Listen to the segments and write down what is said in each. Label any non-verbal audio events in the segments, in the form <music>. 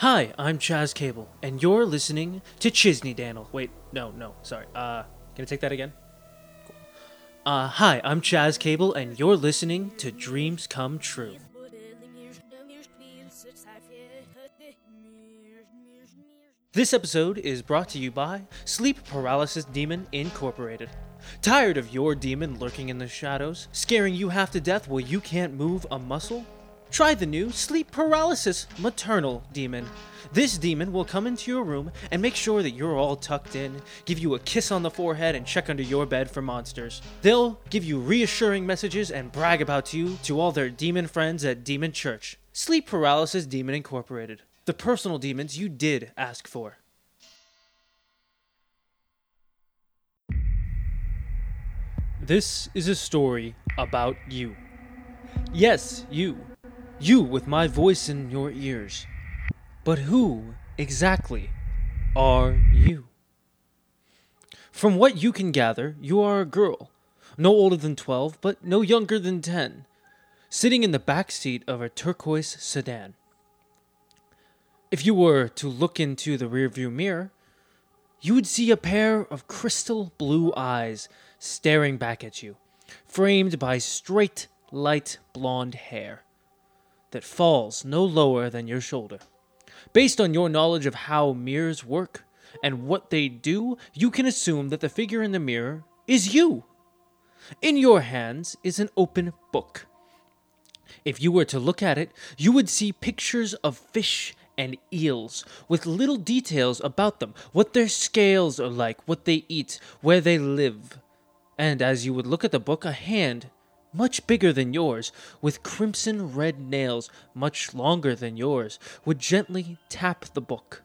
Hi, I'm Chaz Cable, and you're listening to Chisney Daniel. Wait, no, no, sorry. Uh, can I take that again? Cool. Uh, hi, I'm Chaz Cable, and you're listening to Dreams Come True. This episode is brought to you by Sleep Paralysis Demon Incorporated. Tired of your demon lurking in the shadows, scaring you half to death while you can't move a muscle? Try the new Sleep Paralysis Maternal Demon. This demon will come into your room and make sure that you're all tucked in, give you a kiss on the forehead, and check under your bed for monsters. They'll give you reassuring messages and brag about you to all their demon friends at Demon Church. Sleep Paralysis Demon Incorporated. The personal demons you did ask for. This is a story about you. Yes, you. You with my voice in your ears. But who exactly are you? From what you can gather, you are a girl, no older than 12, but no younger than 10, sitting in the back seat of a turquoise sedan. If you were to look into the rearview mirror, you would see a pair of crystal blue eyes staring back at you, framed by straight, light blonde hair that falls no lower than your shoulder. Based on your knowledge of how mirrors work and what they do, you can assume that the figure in the mirror is you. In your hands is an open book. If you were to look at it, you would see pictures of fish and eels with little details about them, what their scales are like, what they eat, where they live. And as you would look at the book, a hand much bigger than yours, with crimson red nails much longer than yours, would gently tap the book.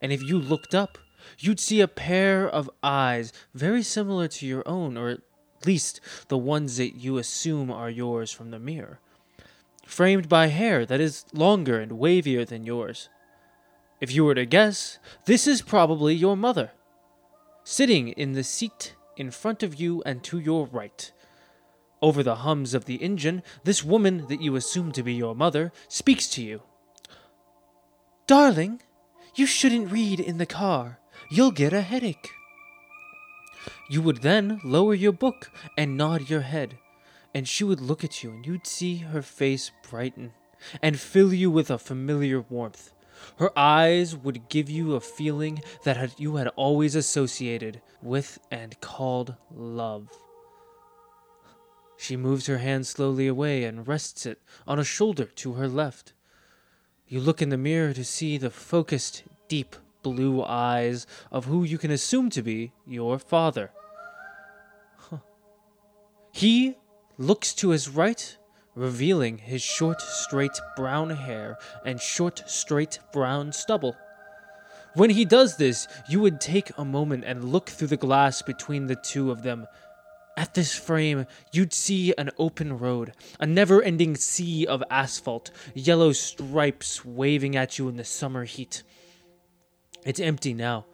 And if you looked up, you'd see a pair of eyes very similar to your own, or at least the ones that you assume are yours from the mirror, framed by hair that is longer and wavier than yours. If you were to guess, this is probably your mother, sitting in the seat in front of you and to your right over the hums of the engine, this woman that you assume to be your mother speaks to you. Darling, you shouldn't read in the car. You'll get a headache. You would then lower your book and nod your head, and she would look at you, and you'd see her face brighten and fill you with a familiar warmth. Her eyes would give you a feeling that you had always associated with and called love. She moves her hand slowly away and rests it on a shoulder to her left. You look in the mirror to see the focused, deep blue eyes of who you can assume to be your father. Huh. He looks to his right, revealing his short, straight brown hair and short, straight brown stubble. When he does this, you would take a moment and look through the glass between the two of them at this frame, you'd see an open road, a never ending sea of asphalt, yellow stripes waving at you in the summer heat. It's empty now,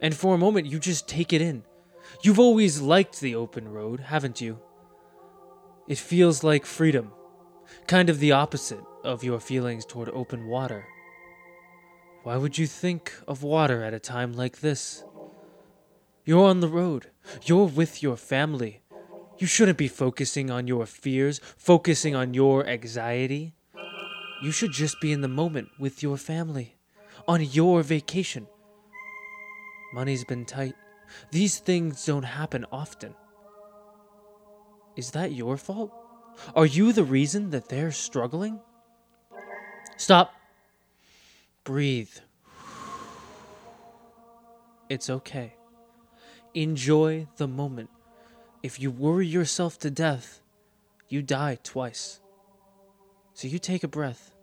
and for a moment you just take it in. You've always liked the open road, haven't you? It feels like freedom, kind of the opposite of your feelings toward open water. Why would you think of water at a time like this? You're on the road. You're with your family. You shouldn't be focusing on your fears, focusing on your anxiety. You should just be in the moment with your family, on your vacation. Money's been tight. These things don't happen often. Is that your fault? Are you the reason that they're struggling? Stop. Breathe. It's okay. Enjoy the moment. If you worry yourself to death, you die twice. So you take a breath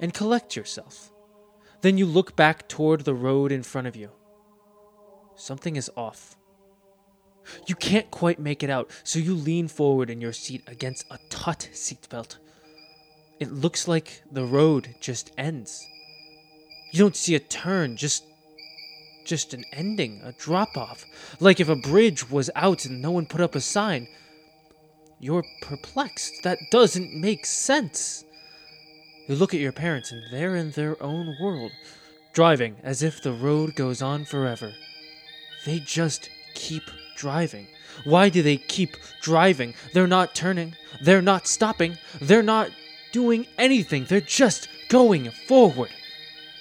and collect yourself. Then you look back toward the road in front of you. Something is off. You can't quite make it out, so you lean forward in your seat against a taut seatbelt. It looks like the road just ends. You don't see a turn, just just an ending, a drop off. Like if a bridge was out and no one put up a sign. You're perplexed. That doesn't make sense. You look at your parents, and they're in their own world, driving as if the road goes on forever. They just keep driving. Why do they keep driving? They're not turning, they're not stopping, they're not doing anything, they're just going forward.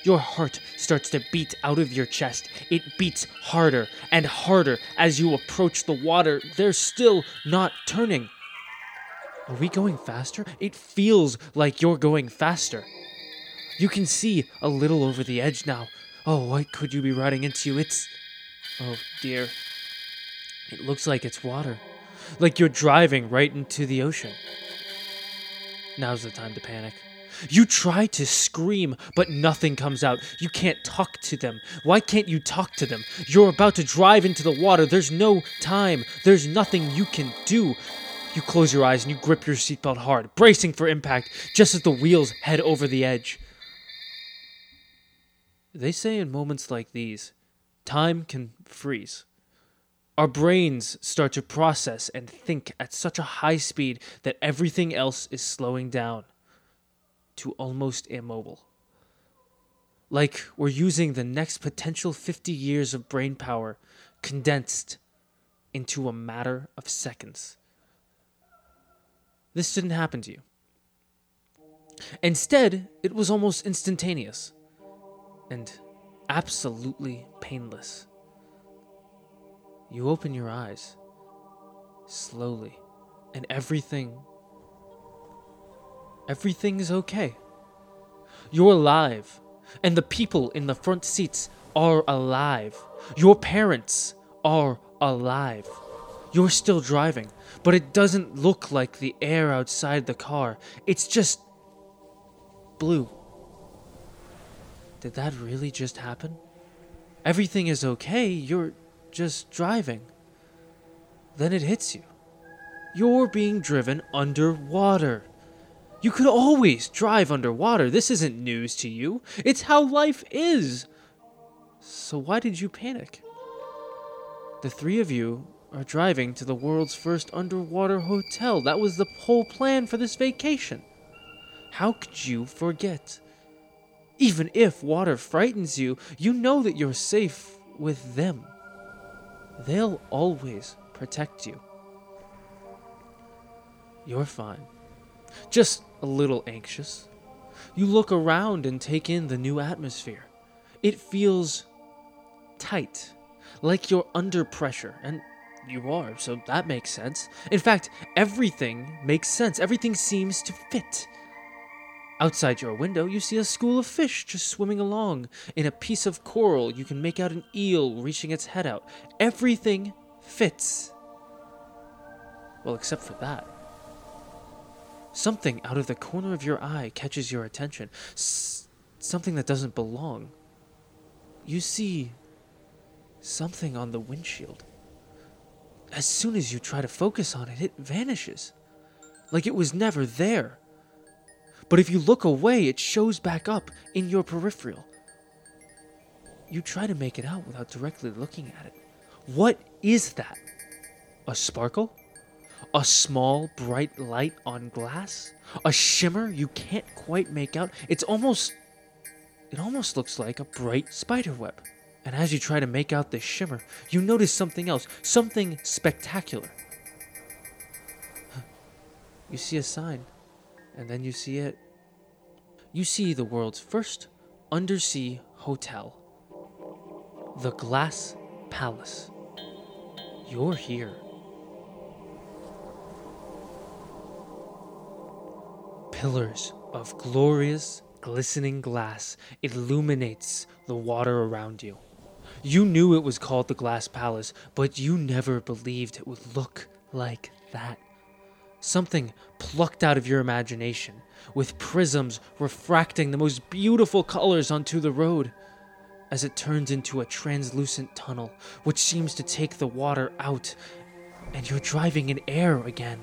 Your heart starts to beat out of your chest. It beats harder and harder as you approach the water. They're still not turning. Are we going faster? It feels like you're going faster. You can see a little over the edge now. Oh, what could you be riding into? It's. Oh, dear. It looks like it's water. Like you're driving right into the ocean. Now's the time to panic. You try to scream, but nothing comes out. You can't talk to them. Why can't you talk to them? You're about to drive into the water. There's no time. There's nothing you can do. You close your eyes and you grip your seatbelt hard, bracing for impact just as the wheels head over the edge. They say in moments like these, time can freeze. Our brains start to process and think at such a high speed that everything else is slowing down to almost immobile. Like we're using the next potential 50 years of brain power condensed into a matter of seconds. This didn't happen to you. Instead, it was almost instantaneous and absolutely painless. You open your eyes slowly, and everything Everything is okay. You're alive, and the people in the front seats are alive. Your parents are alive. You're still driving, but it doesn't look like the air outside the car. It's just blue. Did that really just happen? Everything is okay, you're just driving. Then it hits you. You're being driven underwater. You could always drive underwater. This isn't news to you. It's how life is. So why did you panic? The three of you are driving to the world's first underwater hotel. That was the whole plan for this vacation. How could you forget? Even if water frightens you, you know that you're safe with them. They'll always protect you. You're fine. Just a little anxious. You look around and take in the new atmosphere. It feels tight, like you're under pressure, and you are, so that makes sense. In fact, everything makes sense. Everything seems to fit. Outside your window, you see a school of fish just swimming along. In a piece of coral, you can make out an eel reaching its head out. Everything fits. Well, except for that. Something out of the corner of your eye catches your attention. S- something that doesn't belong. You see something on the windshield. As soon as you try to focus on it, it vanishes. Like it was never there. But if you look away, it shows back up in your peripheral. You try to make it out without directly looking at it. What is that? A sparkle? A small bright light on glass, a shimmer you can't quite make out. It's almost it almost looks like a bright spider web. And as you try to make out this shimmer, you notice something else, something spectacular. <gasps> You see a sign, and then you see it. You see the world's first undersea hotel, the Glass Palace. You're here. Pillars of glorious, glistening glass illuminates the water around you. You knew it was called the Glass Palace, but you never believed it would look like that. Something plucked out of your imagination, with prisms refracting the most beautiful colors onto the road, as it turns into a translucent tunnel, which seems to take the water out, and you're driving in air again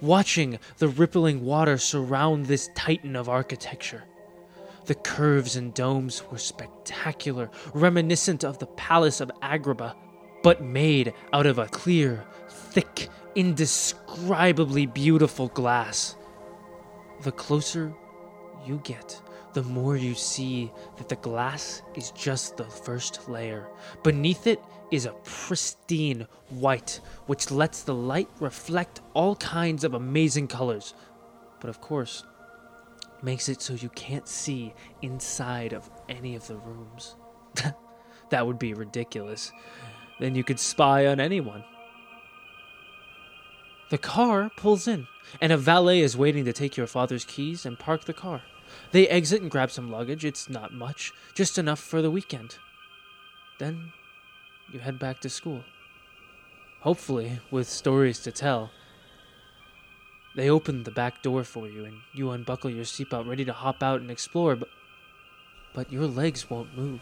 watching the rippling water surround this titan of architecture. The curves and domes were spectacular, reminiscent of the Palace of Agrabah, but made out of a clear, thick, indescribably beautiful glass. The closer you get, the more you see that the glass is just the first layer. Beneath it is a pristine white, which lets the light reflect all kinds of amazing colors. But of course, makes it so you can't see inside of any of the rooms. <laughs> that would be ridiculous. Then you could spy on anyone. The car pulls in, and a valet is waiting to take your father's keys and park the car. They exit and grab some luggage. It's not much, just enough for the weekend. Then you head back to school. Hopefully, with stories to tell. They open the back door for you, and you unbuckle your seatbelt, ready to hop out and explore, but, but your legs won't move.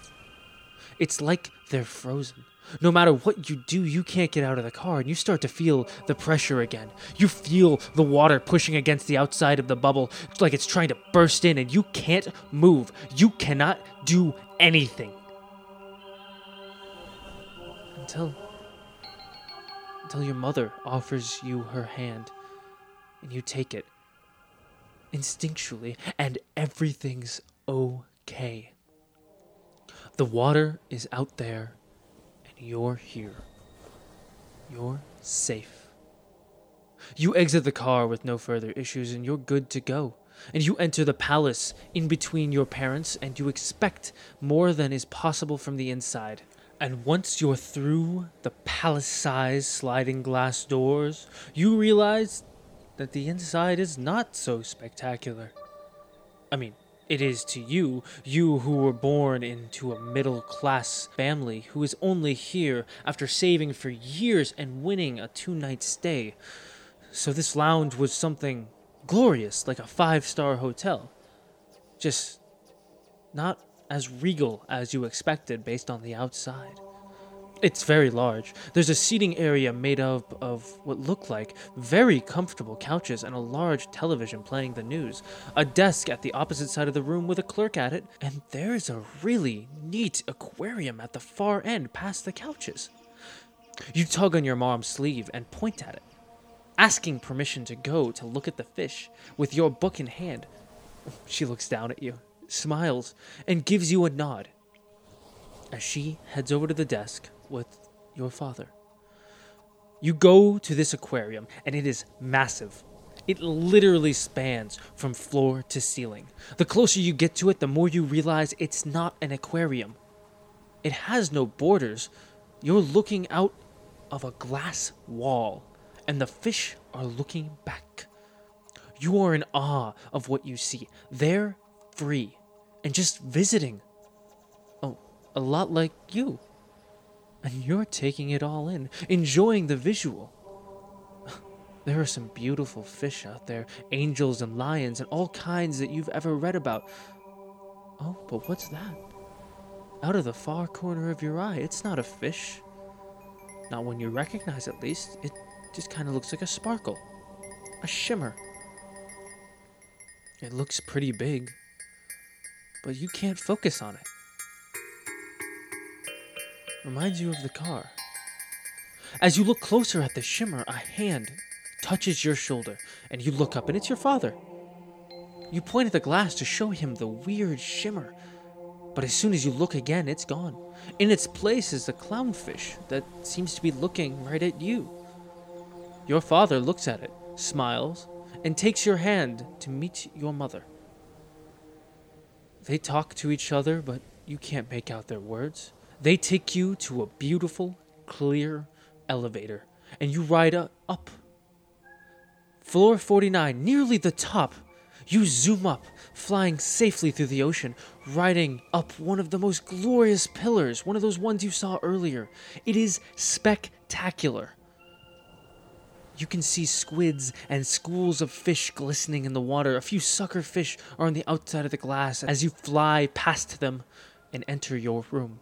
It's like they're frozen. No matter what you do, you can't get out of the car, and you start to feel the pressure again. You feel the water pushing against the outside of the bubble, like it's trying to burst in, and you can't move. You cannot do anything. Until. until your mother offers you her hand, and you take it instinctually, and everything's okay. The water is out there and you're here. You're safe. You exit the car with no further issues and you're good to go. And you enter the palace in between your parents and you expect more than is possible from the inside. And once you're through the palace sized sliding glass doors, you realize that the inside is not so spectacular. I mean, it is to you, you who were born into a middle class family who is only here after saving for years and winning a two night stay. So this lounge was something glorious, like a five star hotel. Just not as regal as you expected based on the outside. It's very large. There's a seating area made up of what look like very comfortable couches and a large television playing the news. A desk at the opposite side of the room with a clerk at it, and there's a really neat aquarium at the far end past the couches. You tug on your mom's sleeve and point at it, asking permission to go to look at the fish with your book in hand. She looks down at you, smiles, and gives you a nod as she heads over to the desk with your father. You go to this aquarium, and it is massive. It literally spans from floor to ceiling. The closer you get to it, the more you realize it's not an aquarium. It has no borders. You're looking out of a glass wall, and the fish are looking back. You are in awe of what you see. They're free and just visiting. Oh, a lot like you and you're taking it all in, enjoying the visual. <laughs> There are some beautiful fish out there, angels and lions, and all kinds that you've ever read about. Oh, but what's that? Out of the far corner of your eye, it's not a fish. Not when you recognize at least. It just kind of looks like a sparkle, a shimmer. It looks pretty big, but you can't focus on it reminds you of the car. As you look closer at the shimmer, a hand touches your shoulder, and you look up, and it's your father. You point at the glass to show him the weird shimmer, but as soon as you look again, it's gone. In its place is the clownfish that seems to be looking right at you. Your father looks at it, smiles, and takes your hand to meet your mother. They talk to each other, but you can't make out their words. They take you to a beautiful, clear elevator, and you ride up. Floor 49, nearly the top. You zoom up, flying safely through the ocean, riding up one of the most glorious pillars, one of those ones you saw earlier. It is spectacular. You can see squids and schools of fish glistening in the water. A few sucker fish are on the outside of the glass as you fly past them and enter your room.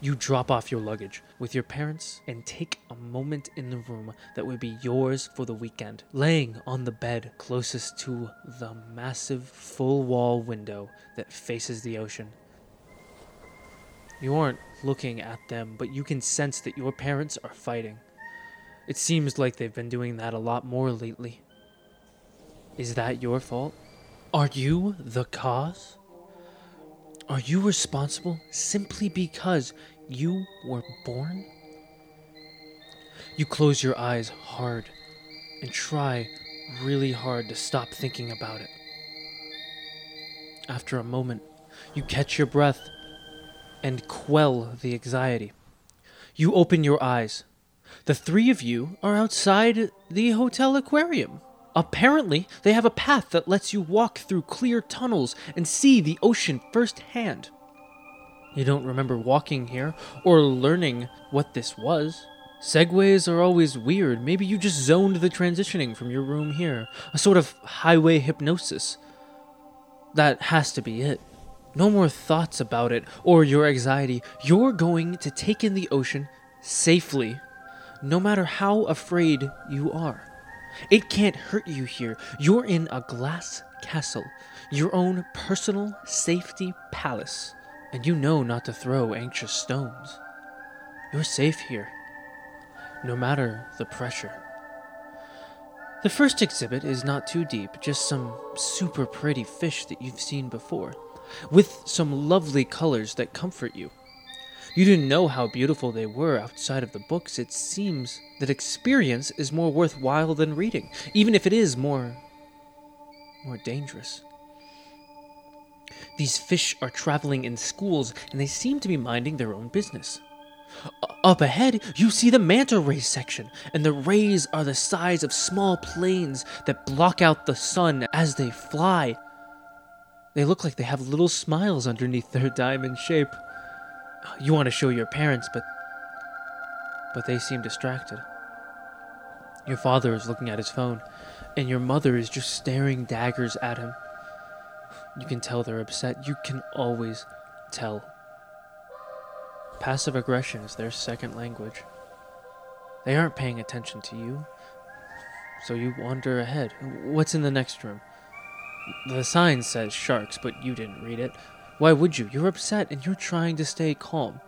You drop off your luggage with your parents and take a moment in the room that would be yours for the weekend, laying on the bed closest to the massive full wall window that faces the ocean. You aren't looking at them, but you can sense that your parents are fighting. It seems like they've been doing that a lot more lately. Is that your fault? Are you the cause? Are you responsible simply because you were born? You close your eyes hard and try really hard to stop thinking about it. After a moment, you catch your breath and quell the anxiety. You open your eyes. The three of you are outside the hotel aquarium. Apparently, they have a path that lets you walk through clear tunnels and see the ocean firsthand. You don't remember walking here or learning what this was. Segues are always weird. Maybe you just zoned the transitioning from your room here. A sort of highway hypnosis. That has to be it. No more thoughts about it or your anxiety. You're going to take in the ocean safely, no matter how afraid you are. It can't hurt you here. You're in a glass castle, your own personal safety palace, and you know not to throw anxious stones. You're safe here, no matter the pressure. The first exhibit is not too deep, just some super pretty fish that you've seen before, with some lovely colors that comfort you. You didn't know how beautiful they were outside of the books. It seems that experience is more worthwhile than reading, even if it is more. more dangerous. These fish are traveling in schools, and they seem to be minding their own business. Up ahead, you see the manta ray section, and the rays are the size of small planes that block out the sun as they fly. They look like they have little smiles underneath their diamond shape. You want to show your parents, but but they seem distracted. Your father is looking at his phone, and your mother is just staring daggers at him. You can tell they're upset. You can always tell. Passive aggression is their second language. They aren't paying attention to you, so you wander ahead. What's in the next room? The sign says sharks, but you didn't read it. Why would you? You're upset and you're trying to stay calm.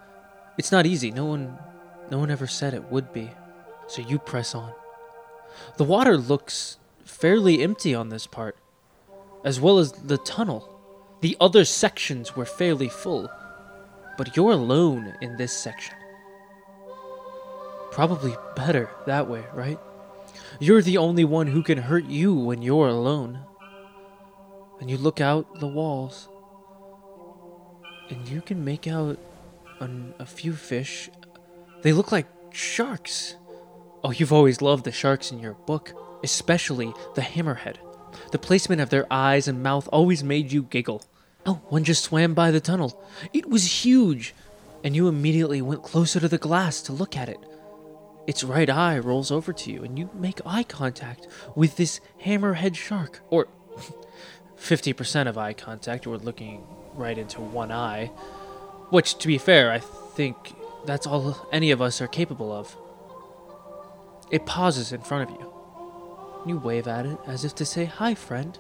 It's not easy. No one no one ever said it would be. So you press on. The water looks fairly empty on this part, as well as the tunnel. The other sections were fairly full, but you're alone in this section. Probably better that way, right? You're the only one who can hurt you when you're alone. And you look out the walls and you can make out an, a few fish. They look like sharks. Oh, you've always loved the sharks in your book, especially the hammerhead. The placement of their eyes and mouth always made you giggle. Oh, one just swam by the tunnel. It was huge, and you immediately went closer to the glass to look at it. Its right eye rolls over to you, and you make eye contact with this hammerhead shark. Or <laughs> 50% of eye contact, or looking right into one eye. Which, to be fair, I think that's all any of us are capable of. It pauses in front of you. You wave at it as if to say, Hi, friend.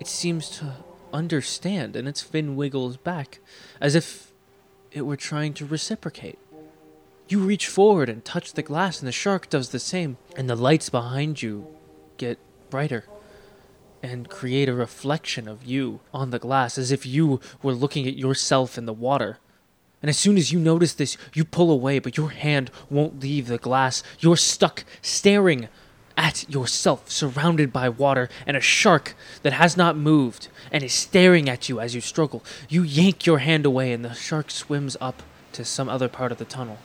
It seems to understand, and its fin wiggles back, as if it were trying to reciprocate. You reach forward and touch the glass, and the shark does the same, and the lights behind you get brighter and create a reflection of you on the glass as if you were looking at yourself in the water. And as soon as you notice this, you pull away, but your hand won't leave the glass. You're stuck staring at yourself, surrounded by water, and a shark that has not moved and is staring at you as you struggle. You yank your hand away, and the shark swims up to some other part of the tunnel.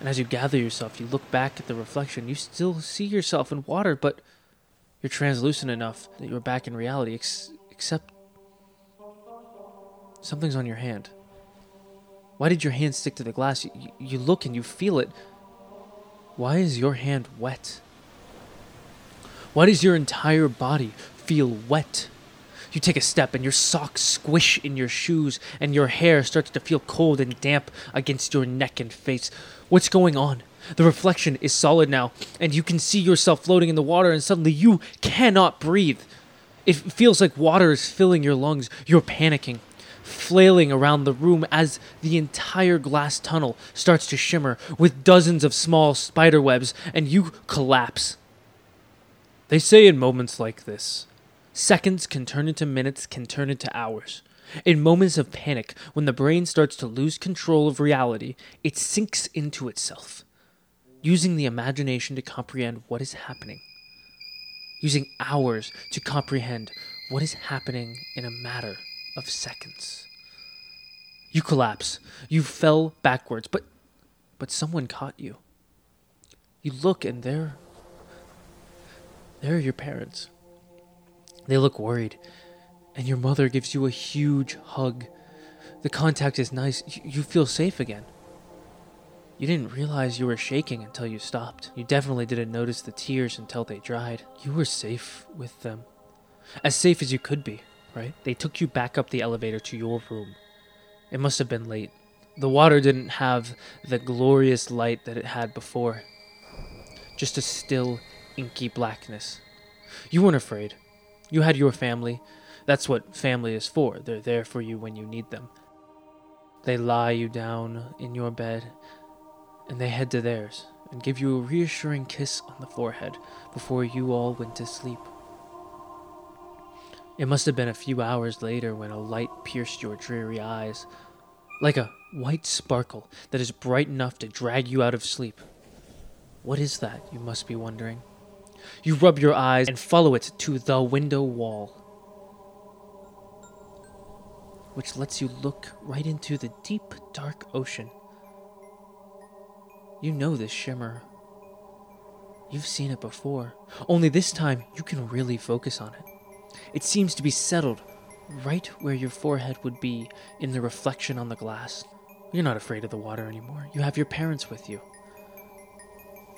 And as you gather yourself, you look back at the reflection. You still see yourself in water, but you're translucent enough that you're back in reality, ex- except something's on your hand. Why did your hand stick to the glass? You, you look and you feel it. Why is your hand wet? Why does your entire body feel wet? You take a step and your socks squish in your shoes and your hair starts to feel cold and damp against your neck and face. What's going on? The reflection is solid now, and you can see yourself floating in the water, and suddenly you cannot breathe. It feels like water is filling your lungs. You're panicking, flailing around the room as the entire glass tunnel starts to shimmer with dozens of small spider webs, and you collapse. They say in moments like this, seconds can turn into minutes, can turn into hours. In moments of panic, when the brain starts to lose control of reality, it sinks into itself, using the imagination to comprehend what is happening, using hours to comprehend what is happening in a matter of seconds. You collapse. You fell backwards, but but someone caught you. You look and there there are your parents. They look worried, and your mother gives you a huge hug. The contact is nice. You feel safe again. You didn't realize you were shaking until you stopped. You definitely didn't notice the tears until they dried. You were safe with them. As safe as you could be, right? They took you back up the elevator to your room. It must have been late. The water didn't have the glorious light that it had before. Just a still, inky blackness. You weren't afraid. You had your family. That's what family is for. They're there for you when you need them. They lie you down in your bed, and they head to theirs and give you a reassuring kiss on the forehead before you all went to sleep. It must have been a few hours later when a light pierced your dreary eyes, like a white sparkle that is bright enough to drag you out of sleep. What is that, you must be wondering? You rub your eyes and follow it to the window wall, which lets you look right into the deep, dark ocean. You know this shimmer. You've seen it before, only this time you can really focus on it. It seems to be settled right where your forehead would be in the reflection on the glass. You're not afraid of the water anymore. You have your parents with you.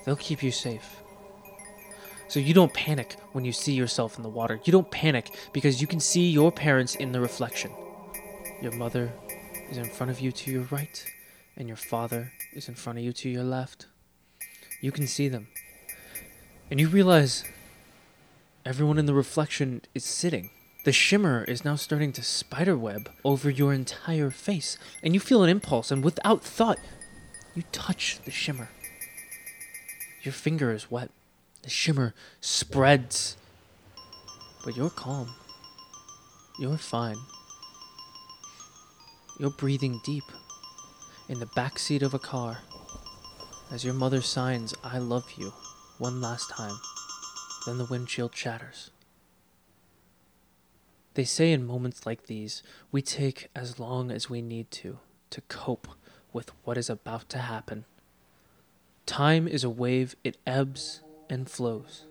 They'll keep you safe. So you don't panic when you see yourself in the water. You don't panic because you can see your parents in the reflection. Your mother is in front of you to your right, and your father is in front of you to your left. You can see them. And you realize everyone in the reflection is sitting. The shimmer is now starting to spiderweb over your entire face, and you feel an impulse, and without thought, you touch the shimmer. Your finger is wet. The shimmer spreads. But you're calm. You're fine. You're breathing deep in the back seat of a car as your mother signs, I love you, one last time. Then the windshield shatters. They say in moments like these, we take as long as we need to to cope with what is about to happen. Time is a wave, it ebbs and flows.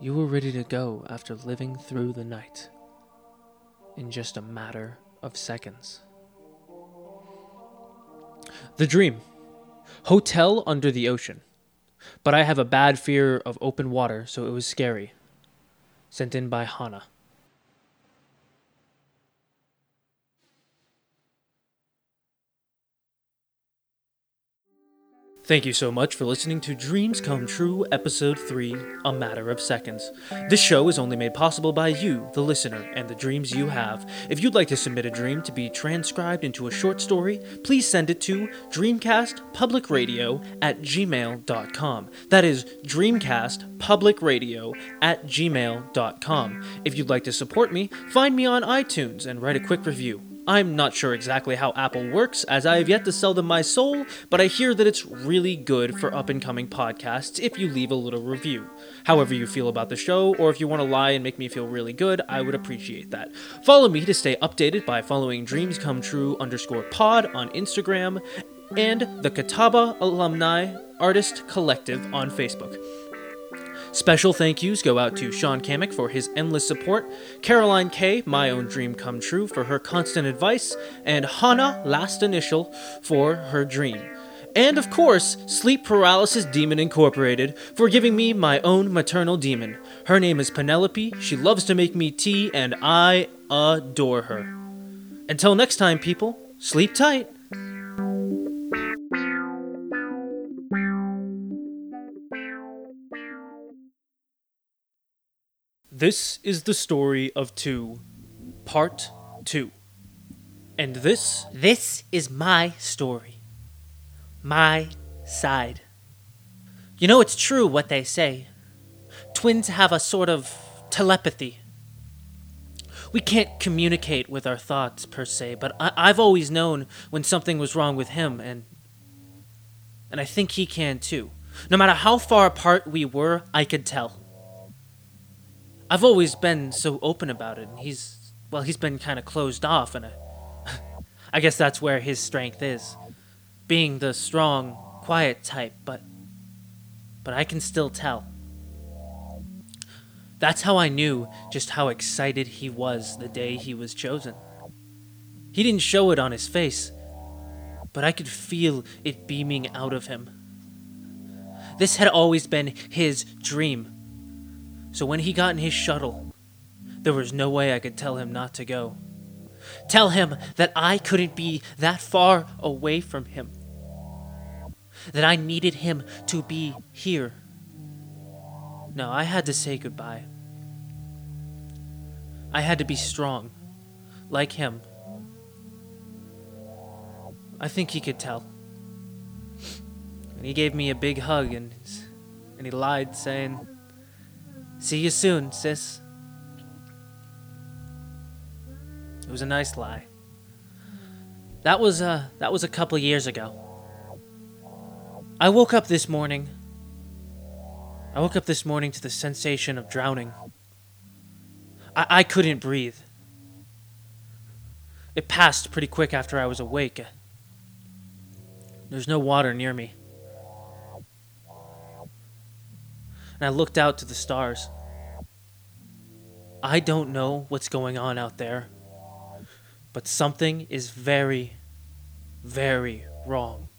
You were ready to go after living through the night in just a matter of seconds. The Dream Hotel under the ocean. But I have a bad fear of open water, so it was scary. Sent in by Hannah. Thank you so much for listening to Dreams Come True, Episode 3 A Matter of Seconds. This show is only made possible by you, the listener, and the dreams you have. If you'd like to submit a dream to be transcribed into a short story, please send it to dreamcastpublicradio at gmail.com. That is dreamcastpublicradio at gmail.com. If you'd like to support me, find me on iTunes and write a quick review. I'm not sure exactly how Apple works, as I have yet to sell them my soul, but I hear that it's really good for up and coming podcasts if you leave a little review. However, you feel about the show, or if you want to lie and make me feel really good, I would appreciate that. Follow me to stay updated by following Dreams Come True underscore pod on Instagram and the Catawba Alumni Artist Collective on Facebook. Special thank yous go out to Sean Kamick for his endless support, Caroline K, my own dream come true, for her constant advice, and Hannah, last initial, for her dream. And of course, Sleep Paralysis Demon Incorporated for giving me my own maternal demon. Her name is Penelope, she loves to make me tea, and I adore her. Until next time, people, sleep tight. This is the story of two, part two. And this, This is my story. My side. You know, it's true what they say. twins have a sort of telepathy. We can't communicate with our thoughts per se, but I- I've always known when something was wrong with him, and and I think he can too. No matter how far apart we were, I could tell. I've always been so open about it, and he's well, he's been kind of closed off, and I, uh, <laughs> I guess that's where his strength is, being the strong, quiet type. But but I can still tell. That's how I knew just how excited he was the day he was chosen. He didn't show it on his face, but I could feel it beaming out of him. This had always been his dream. So when he got in his shuttle, there was no way I could tell him not to go. Tell him that I couldn't be that far away from him. That I needed him to be here. No, I had to say goodbye. I had to be strong, like him. I think he could tell. And he gave me a big hug and, and he lied, saying, See you soon, sis. It was a nice lie. That was uh that was a couple years ago. I woke up this morning. I woke up this morning to the sensation of drowning. I, I couldn't breathe. It passed pretty quick after I was awake. There's no water near me. And I looked out to the stars. I don't know what's going on out there, but something is very, very wrong.